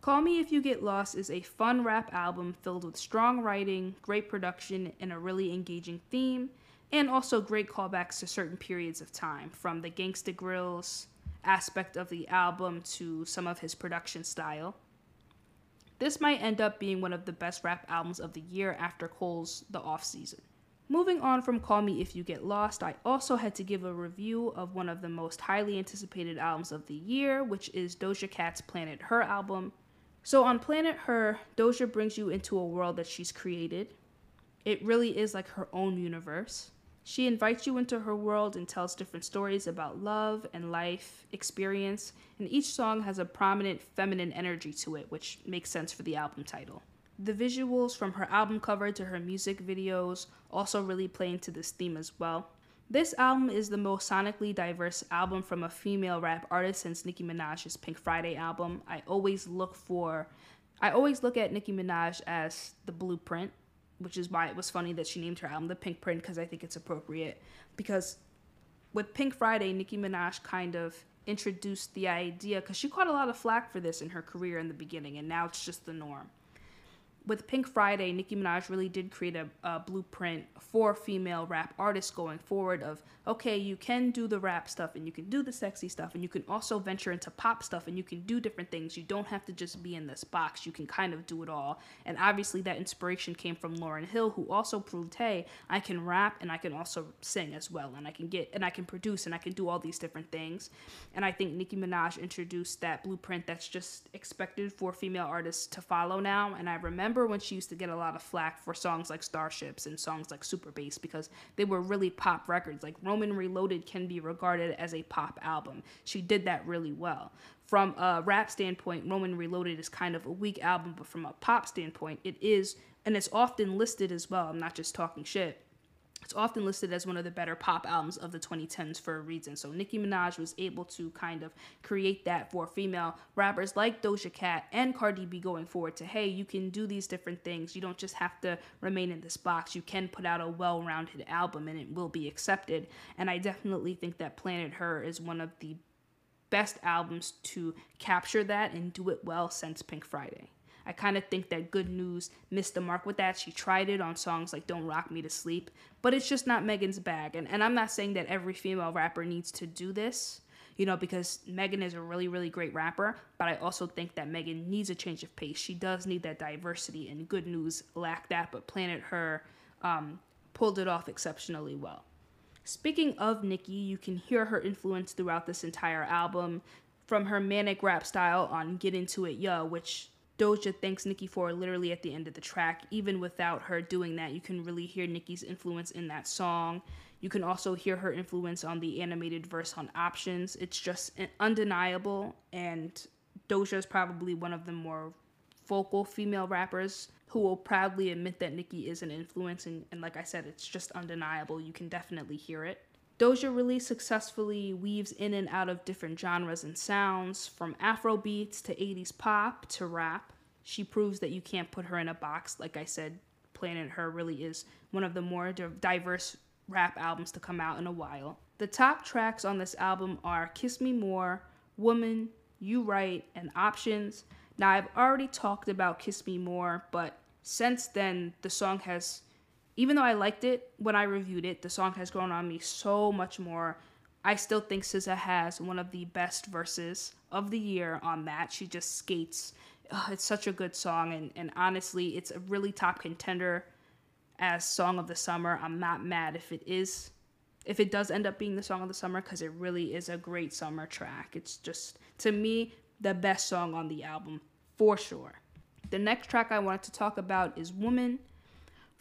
Call Me If You Get Lost is a fun rap album filled with strong writing, great production, and a really engaging theme, and also great callbacks to certain periods of time, from the Gangsta Grillz aspect of the album to some of his production style. This might end up being one of the best rap albums of the year after Cole's The Off Season. Moving on from Call Me If You Get Lost, I also had to give a review of one of the most highly anticipated albums of the year, which is Doja Cat's Planet Her album, so on Planet Her, Doja brings you into a world that she's created. It really is like her own universe. She invites you into her world and tells different stories about love and life, experience, and each song has a prominent feminine energy to it, which makes sense for the album title. The visuals from her album cover to her music videos also really play into this theme as well. This album is the most sonically diverse album from a female rap artist since Nicki Minaj's Pink Friday album. I always look for I always look at Nicki Minaj as the blueprint, which is why it was funny that she named her album the Pinkprint because I think it's appropriate because with Pink Friday, Nicki Minaj kind of introduced the idea because she caught a lot of flack for this in her career in the beginning, and now it's just the norm with Pink Friday, Nicki Minaj really did create a, a, blueprint for female rap artists going forward of okay, you can do the rap stuff and you can do the sexy stuff and you can also venture into pop stuff and you can do different things. You don't have to just be in this box. You can kind of do it all. And obviously that inspiration came from Lauryn Hill who also proved, hey, I can rap and I can also sing as well and I can get and I can produce and I can do all these different things. And I think Nicki Minaj introduced that blueprint that's just expected for female artists to follow now and I remember remember when she used to get a lot of flack for songs like Starships and songs like Super Bass because they were really pop records. Like Roman Reloaded can be regarded as a pop album. She did that really well. From a rap standpoint, Roman Reloaded is kind of a weak album, but from a pop standpoint, it is, and it's often listed as well. I'm not just talking shit it's often listed as one of the better pop albums of the 2010s for a reason. So Nicki Minaj was able to kind of create that for female rappers like Doja Cat and Cardi B going forward to hey, you can do these different things. You don't just have to remain in this box. You can put out a well-rounded album and it will be accepted. And I definitely think that Planet Her is one of the best albums to capture that and do it well since Pink Friday. I kind of think that Good News missed the mark with that. She tried it on songs like Don't Rock Me to Sleep, but it's just not Megan's bag. And, and I'm not saying that every female rapper needs to do this, you know, because Megan is a really, really great rapper, but I also think that Megan needs a change of pace. She does need that diversity, and Good News lacked that, but Planet Her um, pulled it off exceptionally well. Speaking of Nicki, you can hear her influence throughout this entire album from her manic rap style on Get Into It Yo, which Doja thanks Nicki for literally at the end of the track. Even without her doing that, you can really hear Nicki's influence in that song. You can also hear her influence on the animated verse on Options. It's just undeniable, and Doja is probably one of the more vocal female rappers who will proudly admit that Nicki is an influence. And, and like I said, it's just undeniable. You can definitely hear it. Doja really successfully weaves in and out of different genres and sounds, from Afro beats to 80s pop to rap. She proves that you can't put her in a box. Like I said, Planet Her really is one of the more diverse rap albums to come out in a while. The top tracks on this album are Kiss Me More, Woman, You Right, and Options. Now, I've already talked about Kiss Me More, but since then, the song has even though I liked it when I reviewed it, the song has grown on me so much more. I still think SZA has one of the best verses of the year on that. She just skates. it's such a good song, and, and honestly, it's a really top contender as Song of the Summer. I'm not mad if it is if it does end up being the song of the summer because it really is a great summer track. It's just to me the best song on the album for sure. The next track I wanted to talk about is Woman.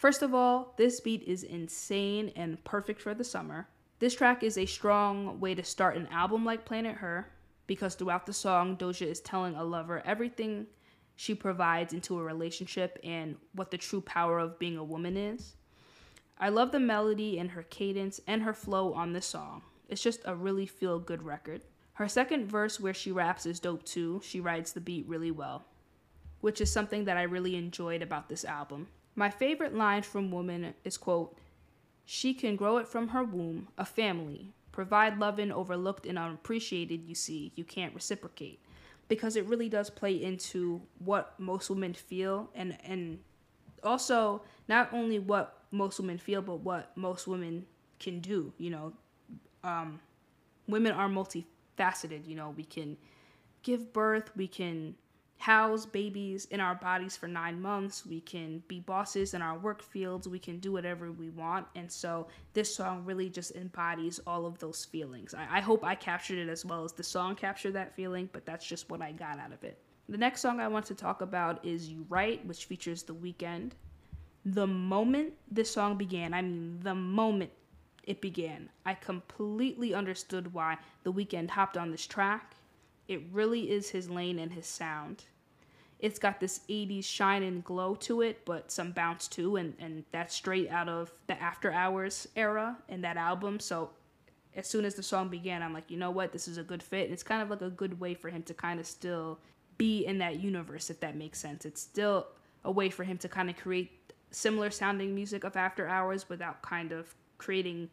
First of all, this beat is insane and perfect for the summer. This track is a strong way to start an album like Planet Her because throughout the song, Doja is telling a lover everything she provides into a relationship and what the true power of being a woman is. I love the melody and her cadence and her flow on this song. It's just a really feel good record. Her second verse, where she raps, is dope too. She rides the beat really well, which is something that I really enjoyed about this album. My favorite line from Woman is quote, She can grow it from her womb, a family, provide loving overlooked and unappreciated, you see, you can't reciprocate. Because it really does play into what most women feel and and also not only what most women feel, but what most women can do. You know, um, women are multifaceted. You know, we can give birth, we can house babies in our bodies for nine months, we can be bosses in our work fields, we can do whatever we want. And so this song really just embodies all of those feelings. I, I hope I captured it as well as the song captured that feeling, but that's just what I got out of it. The next song I want to talk about is You Right, which features The Weeknd. The moment this song began, I mean, the moment it began, I completely understood why The Weeknd hopped on this track. It really is his lane and his sound. It's got this 80s shine and glow to it, but some bounce too, and, and that's straight out of the After Hours era in that album. So as soon as the song began, I'm like, you know what, this is a good fit. And it's kind of like a good way for him to kind of still be in that universe, if that makes sense. It's still a way for him to kind of create similar sounding music of After Hours without kind of creating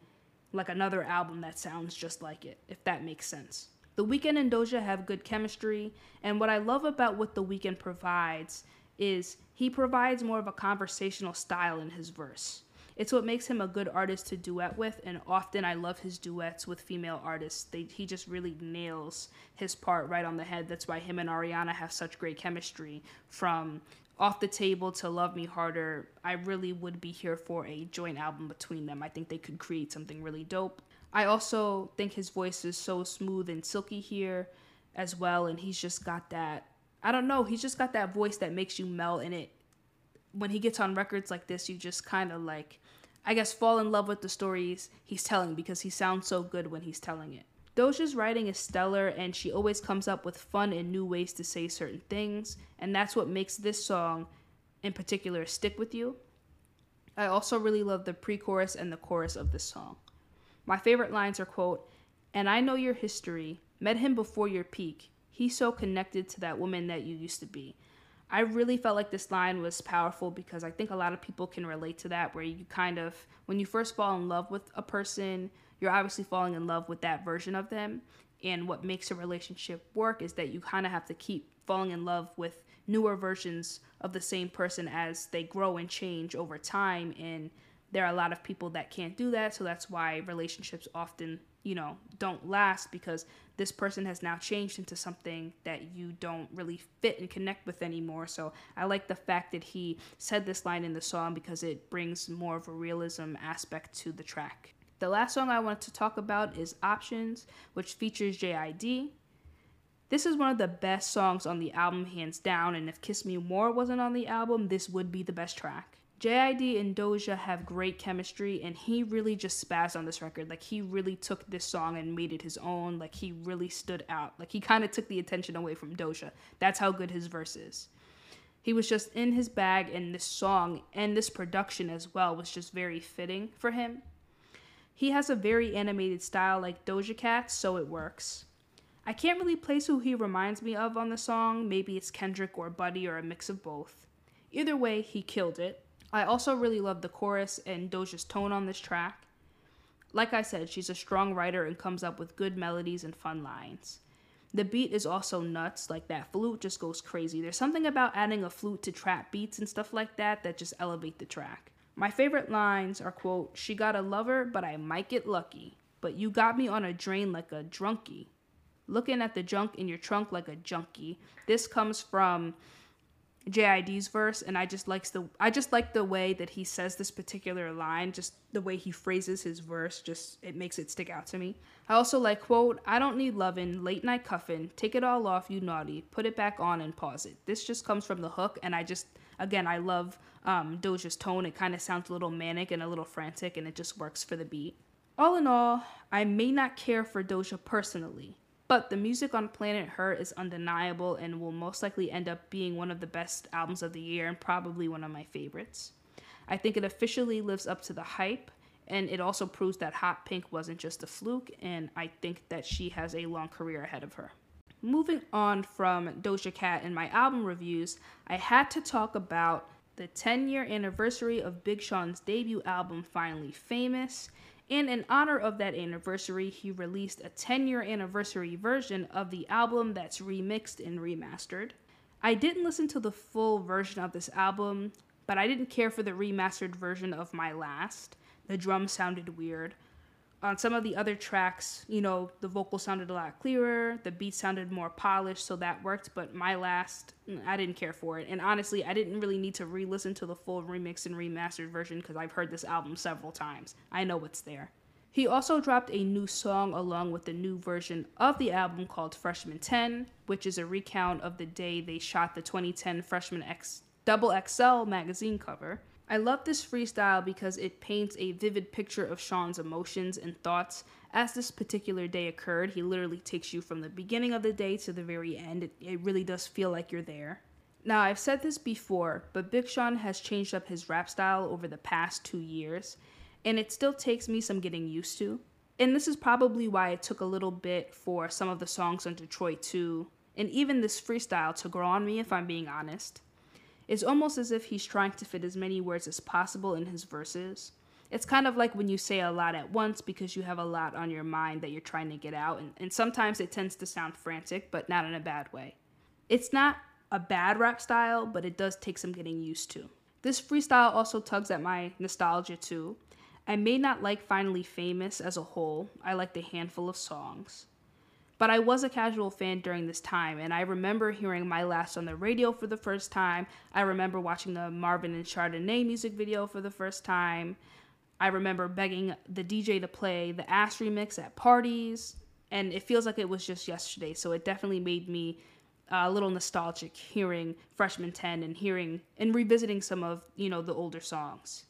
like another album that sounds just like it, if that makes sense. The Weeknd and Doja have good chemistry, and what I love about what The Weeknd provides is he provides more of a conversational style in his verse. It's what makes him a good artist to duet with, and often I love his duets with female artists. They, he just really nails his part right on the head. That's why him and Ariana have such great chemistry. From Off the Table to Love Me Harder, I really would be here for a joint album between them. I think they could create something really dope. I also think his voice is so smooth and silky here as well, and he's just got that. I don't know, he's just got that voice that makes you melt in it. When he gets on records like this, you just kind of like I guess, fall in love with the stories he's telling because he sounds so good when he's telling it. Doja's writing is stellar and she always comes up with fun and new ways to say certain things, and that's what makes this song in particular stick with you. I also really love the pre chorus and the chorus of this song. My favorite lines are quote, And I know your history, met him before your peak. He's so connected to that woman that you used to be. I really felt like this line was powerful because I think a lot of people can relate to that, where you kind of, when you first fall in love with a person, you're obviously falling in love with that version of them. And what makes a relationship work is that you kind of have to keep falling in love with newer versions of the same person as they grow and change over time. And there are a lot of people that can't do that. So that's why relationships often, you know, don't last because this person has now changed into something that you don't really fit and connect with anymore. So I like the fact that he said this line in the song because it brings more of a realism aspect to the track. The last song I wanted to talk about is Options, which features JID. This is one of the best songs on the album, hands down, and if Kiss Me More wasn't on the album, this would be the best track. JID and Doja have great chemistry, and he really just spazzed on this record. Like, he really took this song and made it his own. Like, he really stood out. Like, he kind of took the attention away from Doja. That's how good his verse is. He was just in his bag, and this song and this production as well was just very fitting for him. He has a very animated style like Doja Cat, so it works. I can't really place who he reminds me of on the song. Maybe it's Kendrick or Buddy or a mix of both. Either way, he killed it. I also really love the chorus and Doja's tone on this track. Like I said, she's a strong writer and comes up with good melodies and fun lines. The beat is also nuts, like that flute just goes crazy. There's something about adding a flute to trap beats and stuff like that that just elevate the track. My favorite lines are quote, "She got a lover, but I might get lucky. But you got me on a drain like a drunkie. Looking at the junk in your trunk like a junkie." This comes from JID's verse and I just likes the I just like the way that he says this particular line, just the way he phrases his verse, just it makes it stick out to me. I also like quote, I don't need lovin', late night cuffin', take it all off, you naughty, put it back on and pause it. This just comes from the hook and I just again I love um, Doja's tone. It kind of sounds a little manic and a little frantic and it just works for the beat. All in all, I may not care for Doja personally, but the music on Planet Her is undeniable and will most likely end up being one of the best albums of the year and probably one of my favorites. I think it officially lives up to the hype, and it also proves that Hot Pink wasn't just a fluke, and I think that she has a long career ahead of her. Moving on from Doja Cat and my album reviews, I had to talk about the 10 year anniversary of Big Sean's debut album, Finally Famous, and in honor of that anniversary, he released a 10 year anniversary version of the album that's remixed and remastered. I didn't listen to the full version of this album, but I didn't care for the remastered version of My Last. The drums sounded weird on some of the other tracks, you know, the vocal sounded a lot clearer, the beat sounded more polished, so that worked. But my last, mm, I didn't care for it. And honestly, I didn't really need to re listen to the full remix and remastered version because I've heard this album several times. I know what's there. He also dropped a new song along with the new version of the album called Freshman 10, which is a recount of the day they shot the 2010 Freshman X Double XL magazine cover. I love this freestyle because it paints a vivid picture of Sean's emotions and thoughts as this particular day occurred. He literally takes you from the beginning of the day to the very end. It, it really does feel like you're there. Now, I've said this before, but Big Sean has changed up his rap style over the past two years, and it still takes me some getting used to. And this is probably why it took a little bit for some of the songs on Detroit 2, and even this freestyle to grow on me, if I'm being honest. It's almost as if he's trying to fit as many words as possible in his verses. It's kind of like when you say a lot at once because you have a lot on your mind that you're trying to get out, and, and sometimes it tends to sound frantic, but not in a bad way. It's not a bad rap style, but it does take some getting used to. This freestyle also tugs at my nostalgia too. I may not like Finally Famous as a whole, I liked a handful of songs. But I was a casual fan during this time, and I remember hearing My Last on the radio for the first time. I remember watching the Marvin and Chardonnay music video for the first time. I remember begging the DJ to play the Ass remix at parties, and it feels like it was just yesterday. So it definitely made me uh, a little nostalgic hearing Freshman 10 and hearing and revisiting some of, you know, the older songs.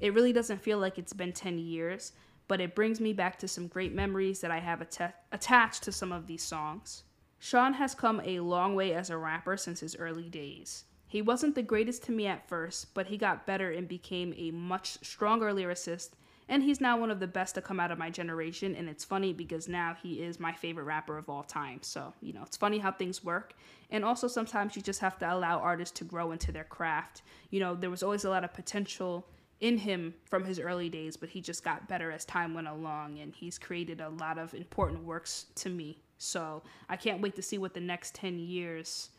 It really doesn't feel like it's been 10 years, but it brings me back to some great memories that I have att- attached to some of these songs. Sean has come a long way as a rapper since his early days. He wasn't the greatest to me at first, but he got better and became a much stronger lyricist, and he's now one of the best to come out of my generation. And it's funny because now he is my favorite rapper of all time. So, you know, it's funny how things work. And also, sometimes you just have to allow artists to grow into their craft. You know, there was always a lot of potential in him from his early days, but he just got better as time went along and he's created a lot of important works to me. So I can't wait to see what the next 10 years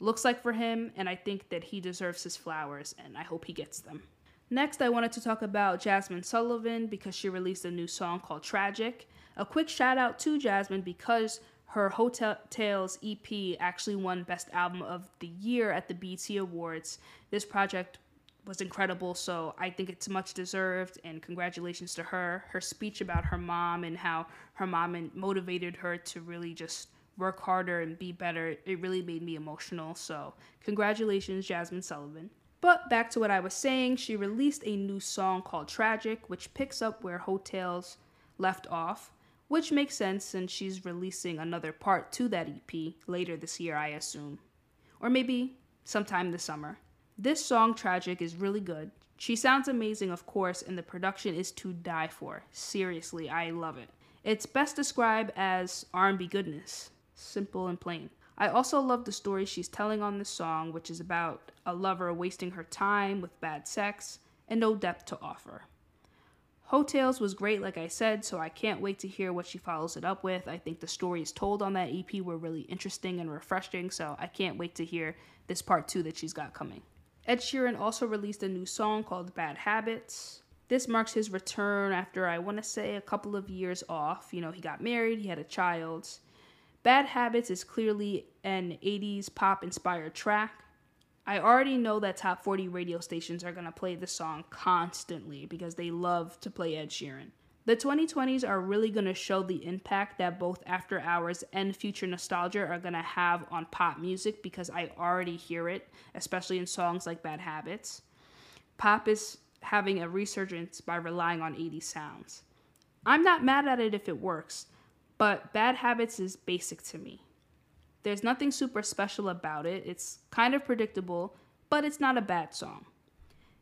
looks like for him, and I think that he deserves his flowers, and I hope he gets them. Next, I wanted to talk about Jazmine Sullivan because she released a new song called Tragic. A quick shout out to Jazmine because her Heaux Tales EP actually won Best Album of the Year at the BET Awards. This project was incredible. So I think it's much deserved. And congratulations to her. Her speech about her mom and how her mom motivated her to really just work harder and be better. It really made me emotional. So congratulations, Jazmine Sullivan. But back to what I was saying, she released a new song called Tragic, which picks up where Heaux Tales left off, which makes sense since she's releasing another part to that EP later this year, I assume. Or maybe sometime this summer. This song, Tragic, is really good. She sounds amazing, of course, and the production is to die for. Seriously, I love it. It's best described as R&B goodness, simple and plain. I also love the story she's telling on this song, which is about a lover wasting her time with bad sex and no depth to offer. Heaux Tales was great, like I said, so I can't wait to hear what she follows it up with. I think the stories told on that EP were really interesting and refreshing, so I can't wait to hear this part two that she's got coming. Ed Sheeran also released a new song called Bad Habits. This marks his return after, I want to say, a couple of years off. You know, he got married, he had a child. Bad Habits is clearly an 80s pop inspired track. I already know that top 40 radio stations are going to play the song constantly because they love to play Ed Sheeran. The 2020s are really going to show the impact that both After Hours and Future Nostalgia are going to have on pop music because I already hear it, especially in songs like Bad Habits. Pop is having a resurgence by relying on 80s sounds. I'm not mad at it if it works, but Bad Habits is basic to me. There's nothing super special about it. It's kind of predictable, but it's not a bad song.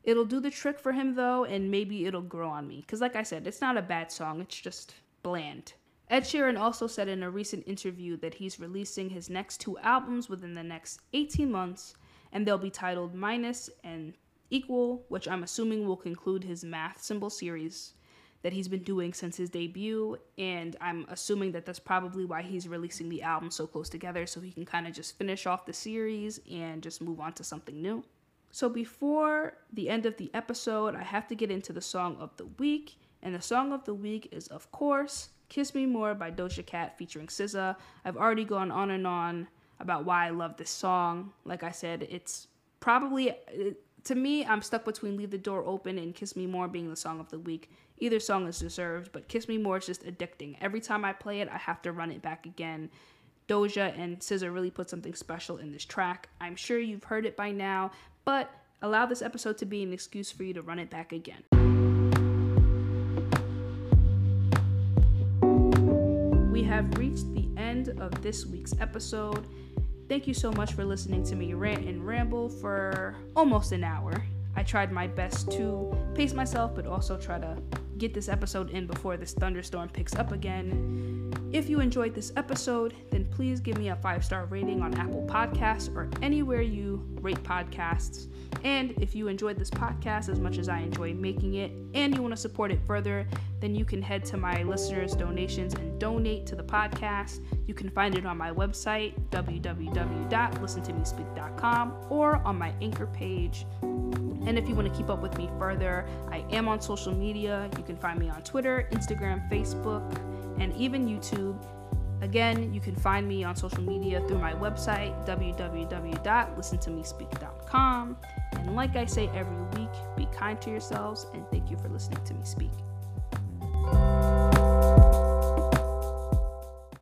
It'll do the trick for him though, and maybe it'll grow on me. Because, like I said, it's not a bad song, it's just bland. Ed Sheeran also said in a recent interview that he's releasing his next two albums within the next 18 months, and they'll be titled Minus and Equal, which I'm assuming will conclude his math symbol series that he's been doing since his debut. And I'm assuming that that's probably why he's releasing the album so close together so he can kind of just finish off the series and just move on to something new. So before the end of the episode, I have to get into the song of the week. And the song of the week is, of course, Kiss Me More by Doja Cat featuring SZA. I've already gone on and on about why I love this song. Like I said, it's probably, to me, I'm stuck between Leave the Door Open and Kiss Me More being the song of the week. Either song is deserved, but Kiss Me More is just addicting. Every time I play it, I have to run it back again. Doja and SZA really put something special in this track. I'm sure you've heard it by now, but allow this episode to be an excuse for you to run it back again. We have reached the end of this week's episode. Thank you so much for listening to me rant and ramble for almost an hour. I tried my best to pace myself, but also try to get this episode in before this thunderstorm picks up again. If you enjoyed this episode, then please give me a five star rating on Apple Podcasts or anywhere you rate podcasts. And if you enjoyed this podcast as much as I enjoy making it and you want to support it further, then you can head to my listeners' donations and donate to the podcast. You can find it on my website, www.listentomespeak.com, or on my anchor page. And if you want to keep up with me further, I am on social media. You can find me on Twitter, Instagram, Facebook, and even YouTube. Again, you can find me on social media through my website, www.listentomespeak.com. And like I say every week, be kind to yourselves and thank you for listening to me speak.